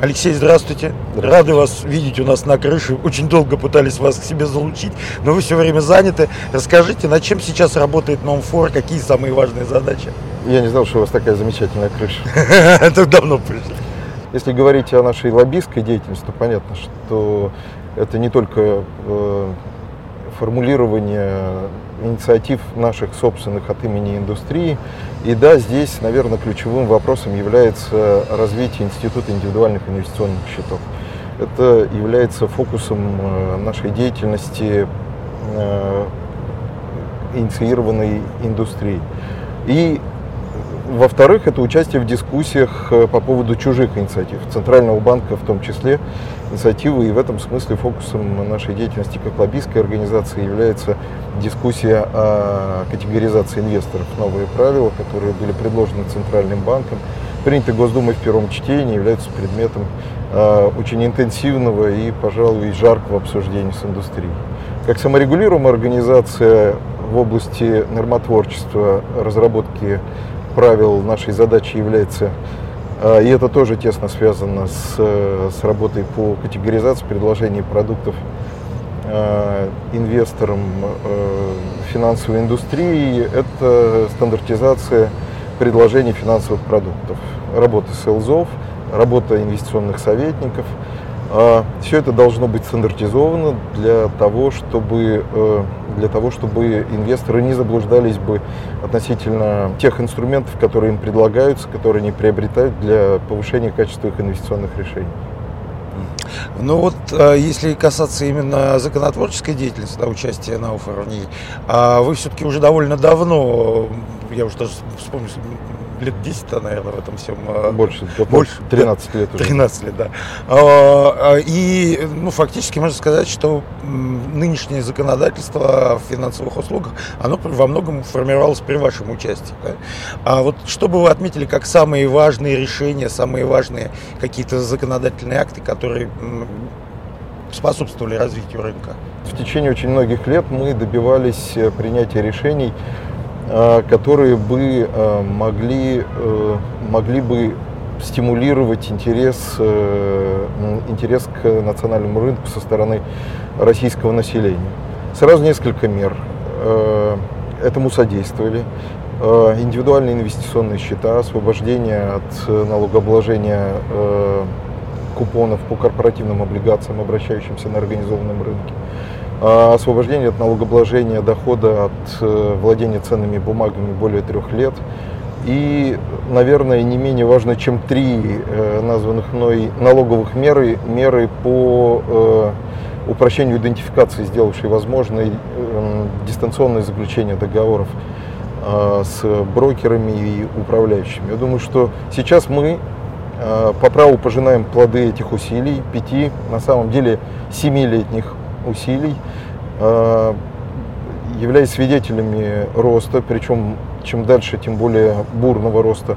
Алексей, здравствуйте. здравствуйте. Рады вас видеть у нас на крыше. Очень долго пытались вас к себе залучить, но вы все время заняты. Расскажите, над чем сейчас работает Номфор, какие самые важные задачи? Я не знал, что у вас такая замечательная крыша. Это давно пришли. Если говорить о нашей лоббистской деятельности, то понятно, что это не только э, формулирование инициатив наших собственных от имени индустрии. И да, здесь, наверное, ключевым вопросом является развитие Института индивидуальных инвестиционных счетов. Это является фокусом э, нашей деятельности э, инициированной индустрии. И во-вторых, это участие в дискуссиях э, по поводу чужих инициатив, Центрального банка в том числе, инициативы. И в этом смысле фокусом нашей деятельности как лоббистской организации является дискуссия о категоризации инвесторов. Новые правила, которые были предложены Центральным банком, приняты Госдумой в первом чтении, являются предметом э, очень интенсивного и, пожалуй, жаркого обсуждения с индустрией. Как саморегулируемая организация в области нормотворчества, разработки правил нашей задачей является, а, и это тоже тесно связано с, с работой по категоризации предложений продуктов а, инвесторам а, финансовой индустрии, это стандартизация предложений финансовых продуктов, работа селзов, работа инвестиционных советников. Все это должно быть стандартизовано для того, чтобы э, для того, чтобы инвесторы не заблуждались бы относительно тех инструментов, которые им предлагаются, которые они приобретают для повышения качества их инвестиционных решений. Ну вот, а, если касаться именно законотворческой деятельности, да, участия на ней, а вы все-таки уже довольно давно, я уже даже вспомню, лет 10, наверное, в этом всем. А, больше, больше 13 лет уже. 13 лет, да. А, и, ну, фактически можно сказать, что нынешнее законодательство в финансовых услугах, оно во многом формировалось при вашем участии. Да? А вот что бы вы отметили как самые важные решения, самые важные какие-то законодательные акты, которые способствовали развитию рынка? В течение очень многих лет мы добивались э, принятия решений, э, которые бы э, могли, могли бы стимулировать интерес, интерес к национальному рынку со стороны российского населения. Сразу несколько мер этому содействовали. Индивидуальные инвестиционные счета, освобождение от налогообложения купонов по корпоративным облигациям, обращающимся на организованном рынке, освобождение от налогообложения дохода от э, владения ценными бумагами более трех лет. И, наверное, не менее важно, чем три э, названных мной налоговых меры, меры по э, упрощению идентификации, сделавшей возможной дистанционное заключение договоров с брокерами и управляющими. Я думаю, что сейчас мы по праву пожинаем плоды этих усилий, пяти, на самом деле семилетних усилий, э, являясь свидетелями роста, причем чем дальше, тем более бурного роста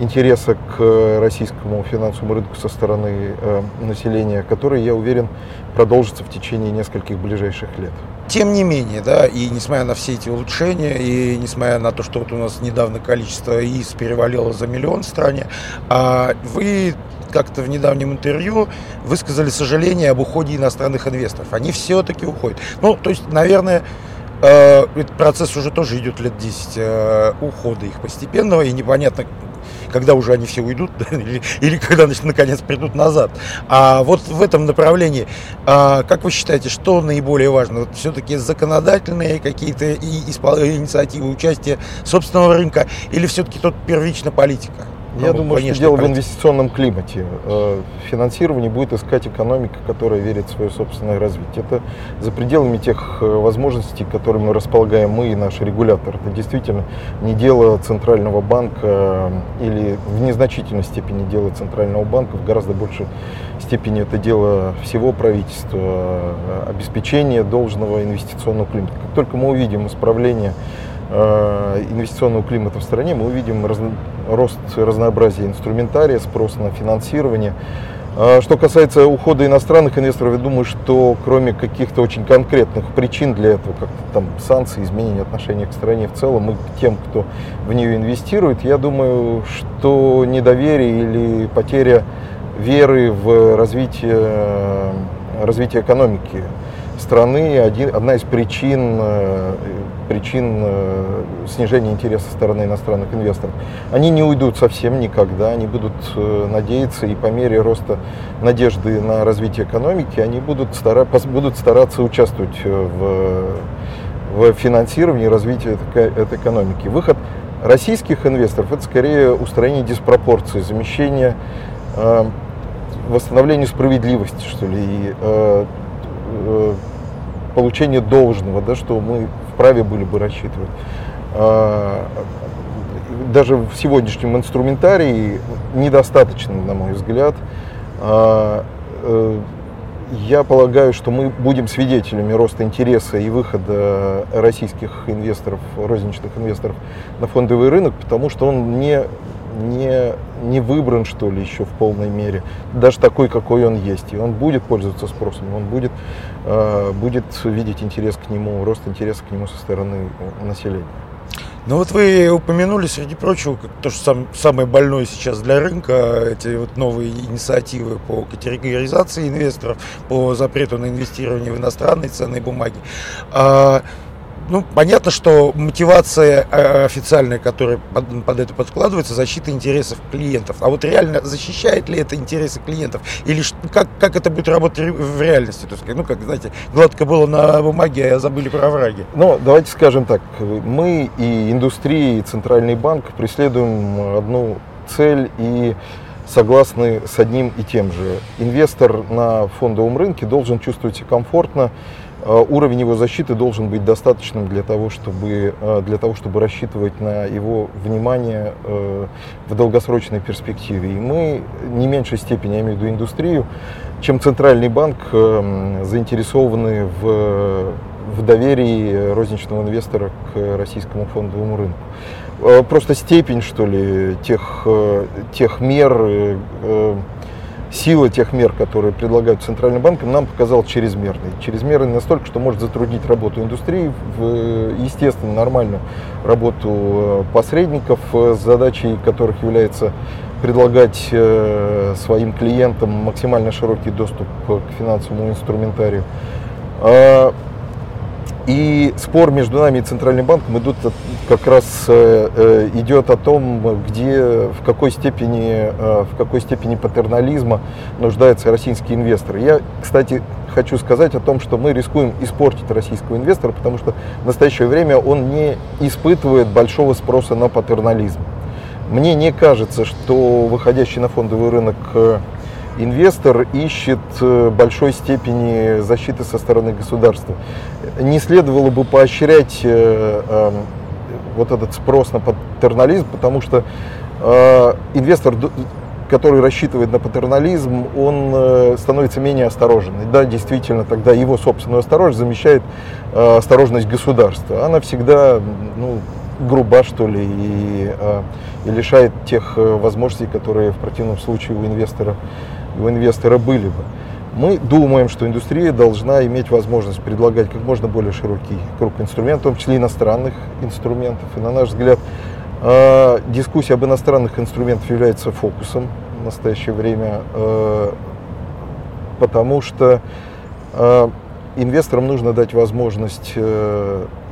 интереса к российскому финансовому рынку со стороны э, населения, который, я уверен, продолжится в течение нескольких ближайших лет. Тем не менее, да, и несмотря на все эти улучшения, и несмотря на то, что вот у нас недавно количество ИИС перевалило за миллион в стране, а вы как-то в недавнем интервью высказали сожаление об уходе иностранных инвесторов. Они все-таки уходят. Ну, то есть, наверное, э, этот процесс уже тоже идет лет 10 э, ухода их постепенного, и непонятно, когда уже они все уйдут, или, или когда значит, наконец придут назад. А вот в этом направлении, а, как вы считаете, что наиболее важно? Вот все-таки законодательные какие-то и инициативы участия собственного рынка или все-таки тут первично политика? Я думаю, что дело в инвестиционном климате. Э, финансирование будет искать экономика, которая верит в свое собственное развитие. Это за пределами тех э, возможностей, которыми располагаем мы и наш регулятор. Это действительно не дело Центрального банка э, или в незначительной степени дело Центрального банка, в гораздо большей степени это дело всего правительства, обеспечение должного инвестиционного климата. Как только мы увидим исправление инвестиционного климата в стране, мы увидим раз, рост разнообразия инструментария, спрос на финансирование. А что касается ухода иностранных инвесторов, я думаю, что кроме каких-то очень конкретных причин для этого, как там санкции, изменения отношения к стране в целом и к тем, кто в нее инвестирует, я думаю, что недоверие или потеря веры в развитие, развитие экономики страны один, одна из причин, э, причин э, снижения интереса со стороны иностранных инвесторов. Они не уйдут совсем никогда, они будут э, надеяться и по мере роста надежды на развитие экономики, они будут, стара, будут стараться участвовать в, в финансировании этой, этой экономики. Выход российских инвесторов это скорее устранение диспропорции, замещение восстановление справедливости, что ли, и получения должного, да, что мы вправе были бы рассчитывать. А, даже в сегодняшнем инструментарии недостаточно, на мой взгляд. А, э, я полагаю, что мы будем свидетелями роста интереса и выхода российских инвесторов, розничных инвесторов на фондовый рынок, потому что он не не, не выбран, что ли, еще в полной мере, даже такой, какой он есть. И он будет пользоваться спросом, он будет, э, будет видеть интерес к нему, рост интереса к нему со стороны населения. Ну вот вы упомянули, среди прочего, то, что сам, самое больное сейчас для рынка, эти вот новые инициативы по категоризации инвесторов, по запрету на инвестирование в иностранные ценные бумаги. А, ну, понятно, что мотивация э, официальная, которая под, под это подкладывается, защита интересов клиентов. А вот реально защищает ли это интересы клиентов? Или как, как это будет работать в реальности? То есть, ну, как, знаете, гладко было на бумаге, а забыли про враги. Ну, давайте скажем так. Мы и индустрия, и Центральный банк преследуем одну цель и согласны с одним и тем же. Инвестор на фондовом рынке должен чувствовать себя комфортно, уровень его защиты должен быть достаточным для того, чтобы, э, для того, чтобы рассчитывать на его внимание э, в долгосрочной перспективе. И мы не меньшей степени, я имею в виду индустрию, чем Центральный банк заинтересованы в, в доверии розничного инвестора к российскому фондовому рынку. Просто степень, что ли, тех, тех мер, сила тех мер, которые предлагают Центральным банком, нам показалась чрезмерной. Чрезмерной настолько, что может затруднить работу индустрии, в, естественно, нормальную работу э, посредников, э, задачей которых является предлагать э, своим клиентам максимально широкий доступ к финансовому инструментарию. И спор между нами и Центральным банком идут как раз э, э, идет о том, где, в какой степени, э, в какой степени патернализма нуждается российский инвестор. Я, кстати, хочу сказать о том, что мы рискуем испортить российского инвестора, потому что в настоящее время он не испытывает большого спроса на патернализм. Мне не кажется, что выходящий на фондовый рынок инвестор ищет э, большой степени защиты со стороны государства. Не следовало бы поощрять э, эм, вот этот спрос на патернализм, потому что э, инвестор, который рассчитывает на патернализм, он становится менее осторожен. И да, действительно, тогда его собственную осторожность замещает осторожность государства. Она всегда ну, груба, что ли, и, и лишает тех возможностей, которые в противном случае у инвестора у инвестора были бы. Мы думаем, что индустрия должна иметь возможность предлагать как можно более широкий круг инструментов, в том числе иностранных инструментов. И на наш взгляд, а, дискуссия об иностранных инструментах является фокусом в настоящее время, а, потому что а, инвесторам нужно дать возможность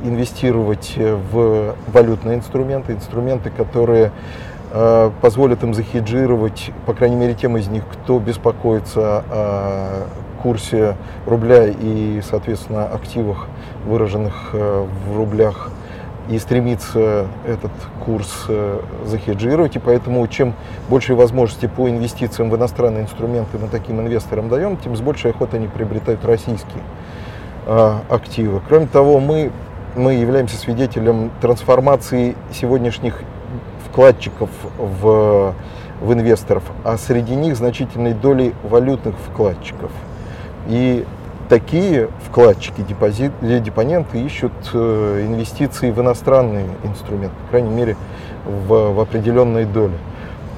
инвестировать в валютные инструменты, инструменты, которые Э, позволят им захеджировать, по крайней мере, тем из них, кто беспокоится о курсе рубля и, соответственно, активах, выраженных э, в рублях, и стремится этот курс э, захеджировать. И поэтому чем больше возможностей по инвестициям в иностранные инструменты мы таким инвесторам даем, тем с большей охотой они приобретают российские активы. Кроме того, мы, мы являемся свидетелем трансформации сегодняшних вкладчиков в, в инвесторов, а среди них значительной доли валютных вкладчиков. И такие вкладчики, депозит, депоненты ищут э, инвестиции в иностранные инструменты, по крайней мере, в, в определенной доле.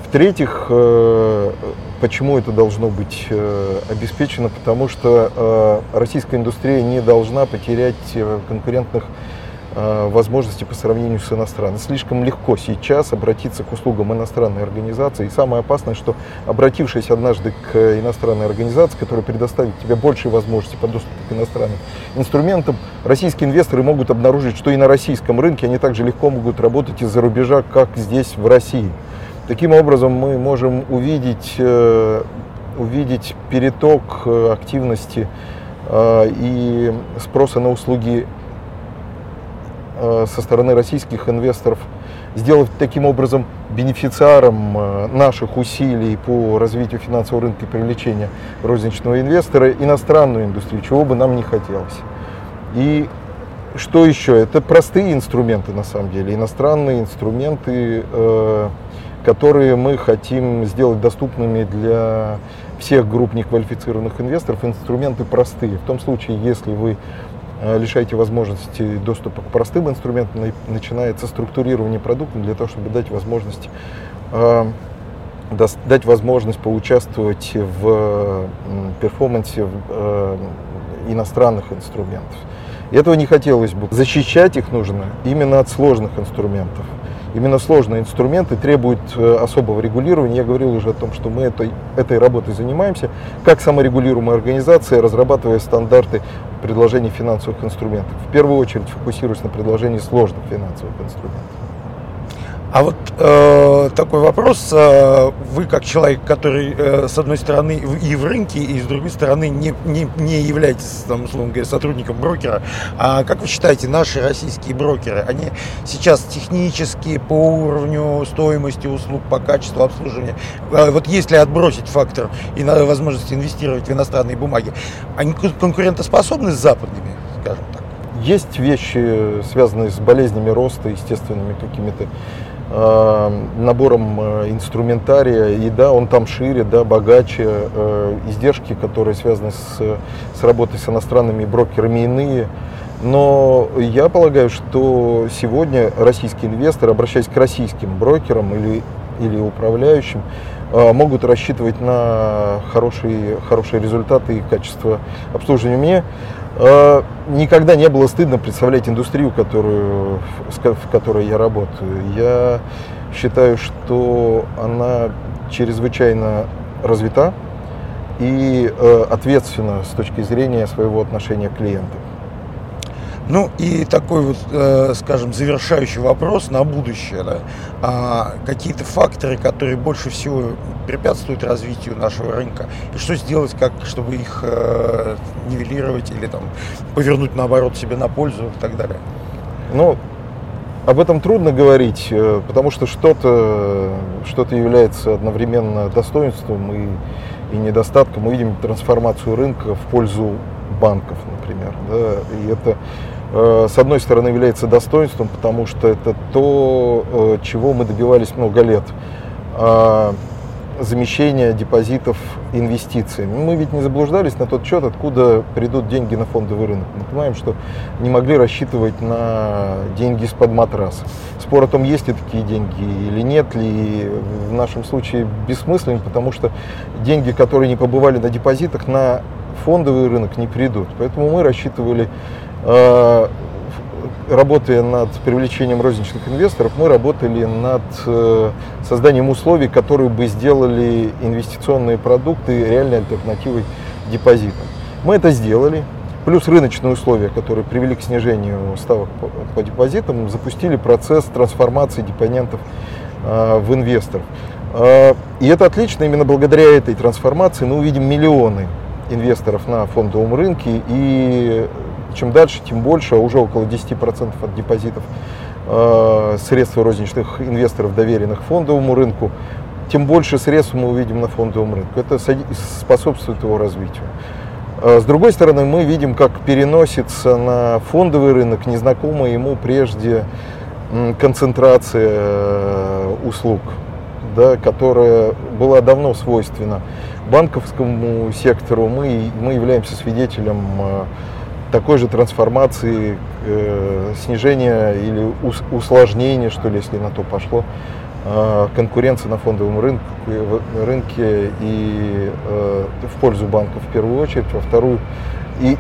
В-третьих, э, почему это должно быть э, обеспечено? Потому что российская индустрия не должна потерять конкурентных Э, возможности по сравнению с иностранными. Слишком легко сейчас обратиться к услугам иностранной организации. И самое опасное, что обратившись однажды к иностранной организации, которая предоставит тебе большие возможности по доступу к иностранным инструментам, российские инвесторы могут обнаружить, что и на российском рынке они также легко могут работать из-за рубежа, как здесь в России. Таким образом, мы можем увидеть, э, увидеть переток э, активности и спроса на услуги Э, со стороны российских инвесторов, сделав таким образом бенефициаром э, наших усилий по развитию финансового рынка и привлечения розничного инвестора иностранную индустрию, чего бы нам не хотелось. И что еще? Это простые инструменты на самом деле, иностранные инструменты, э, которые мы хотим сделать доступными для всех групп неквалифицированных инвесторов. Инструменты простые. В том случае, если вы Э, лишаете возможности доступа к простым инструментам, начинается структурирование продукта для того, чтобы дать возможность э, дать возможность поучаствовать в перформансе э, иностранных инструментов. И этого не хотелось бы. Защищать их нужно именно от сложных инструментов. Именно сложные инструменты требуют особого регулирования. Я говорил уже о том, что мы этой, этой работой занимаемся, как саморегулируемая организация, разрабатывая стандарты предложений финансовых инструментов. В первую очередь фокусируясь на предложении сложных финансовых инструментов. А вот э, такой вопрос. Э, вы как человек, который э, с одной стороны и в рынке, и с другой стороны не, не, не являетесь, там, условно говоря, сотрудником брокера. А как вы считаете, наши российские брокеры, они сейчас технически по уровню стоимости услуг, по качеству обслуживания, э, вот если отбросить фактор и на возможность инвестировать в иностранные бумаги, они конкурентоспособны с западными, скажем так? Есть вещи, связанные с болезнями роста, естественными какими-то набором э, инструментария, и да, он там шире, да, богаче, э, издержки, которые связаны с, с работой с иностранными брокерами иные. Но я полагаю, что сегодня российские инвесторы, обращаясь к российским брокерам или, или управляющим, могут рассчитывать на хорошие, хорошие результаты и качество обслуживания. Мне Э, никогда не было стыдно представлять индустрию, которую, в которой я работаю. Я считаю, что она чрезвычайно развита и э, ответственна с точки зрения своего отношения к клиентам. Ну и такой вот, э, скажем, завершающий вопрос на будущее. Да? А какие-то факторы, которые больше всего препятствуют развитию нашего рынка, и что сделать, как, чтобы их э, нивелировать или там, повернуть наоборот себе на пользу и так далее? Ну, об этом трудно говорить, э, потому что что-то что является одновременно достоинством и, и недостатком. Мы видим трансформацию рынка в пользу банков, например. Да, и это с одной стороны, является достоинством, потому что это то, э, чего мы добивались много лет. А, замещение депозитов инвестициями. Мы ведь не заблуждались на тот счет, откуда придут деньги на фондовый рынок. Мы понимаем, что не могли рассчитывать на деньги из-под матраса. Спор о том, есть ли такие деньги или нет ли, в нашем случае бессмыслен, потому что деньги, которые не побывали на депозитах, на фондовый рынок не придут. Поэтому мы рассчитывали Э, работая над привлечением розничных инвесторов, мы работали над э, созданием условий, которые бы сделали инвестиционные продукты реальной альтернативой депозитам. Мы это сделали. Плюс рыночные условия, которые привели к снижению ставок по, по депозитам, запустили процесс трансформации депонентов э, в инвесторов. Э, и это отлично, именно благодаря этой трансформации мы увидим миллионы инвесторов на фондовом рынке и чем дальше, тем больше, а уже около 10% от депозитов э, средств розничных инвесторов, доверенных фондовому рынку, тем больше средств мы увидим на фондовом рынке. Это способствует его развитию. Э, с другой стороны, мы видим, как переносится на фондовый рынок незнакомая ему прежде концентрация э, услуг, да, которая была давно свойственна банковскому сектору. Мы, мы являемся свидетелем э, такой же трансформации, э, снижения или ус, усложнения, что ли, если на то пошло, э, конкуренции на фондовом рынке, рынке и э, в пользу банков в первую очередь, во вторую и,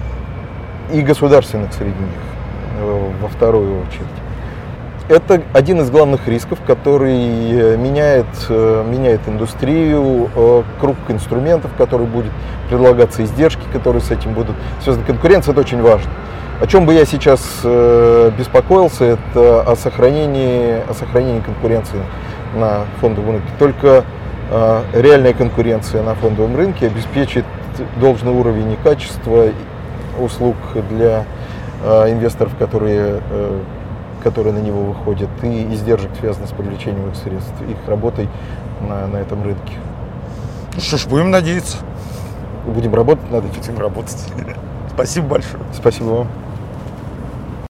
и государственных среди них. во вторую очередь. Это один из главных рисков, который меняет, меняет индустрию, круг инструментов, который будет предлагаться, издержки, которые с этим будут связаны. Конкуренция – это очень важно. О чем бы я сейчас беспокоился, это о сохранении, о сохранении конкуренции на фондовом рынке. Только реальная конкуренция на фондовом рынке обеспечит должный уровень и качество услуг для э, инвесторов, которые, э, которые на него выходят, и издержек, связанных с привлечением их средств, их работой на, на этом рынке. Ну что ж, будем надеяться. Будем работать над этим. Будем работать. Спасибо большое. Спасибо вам.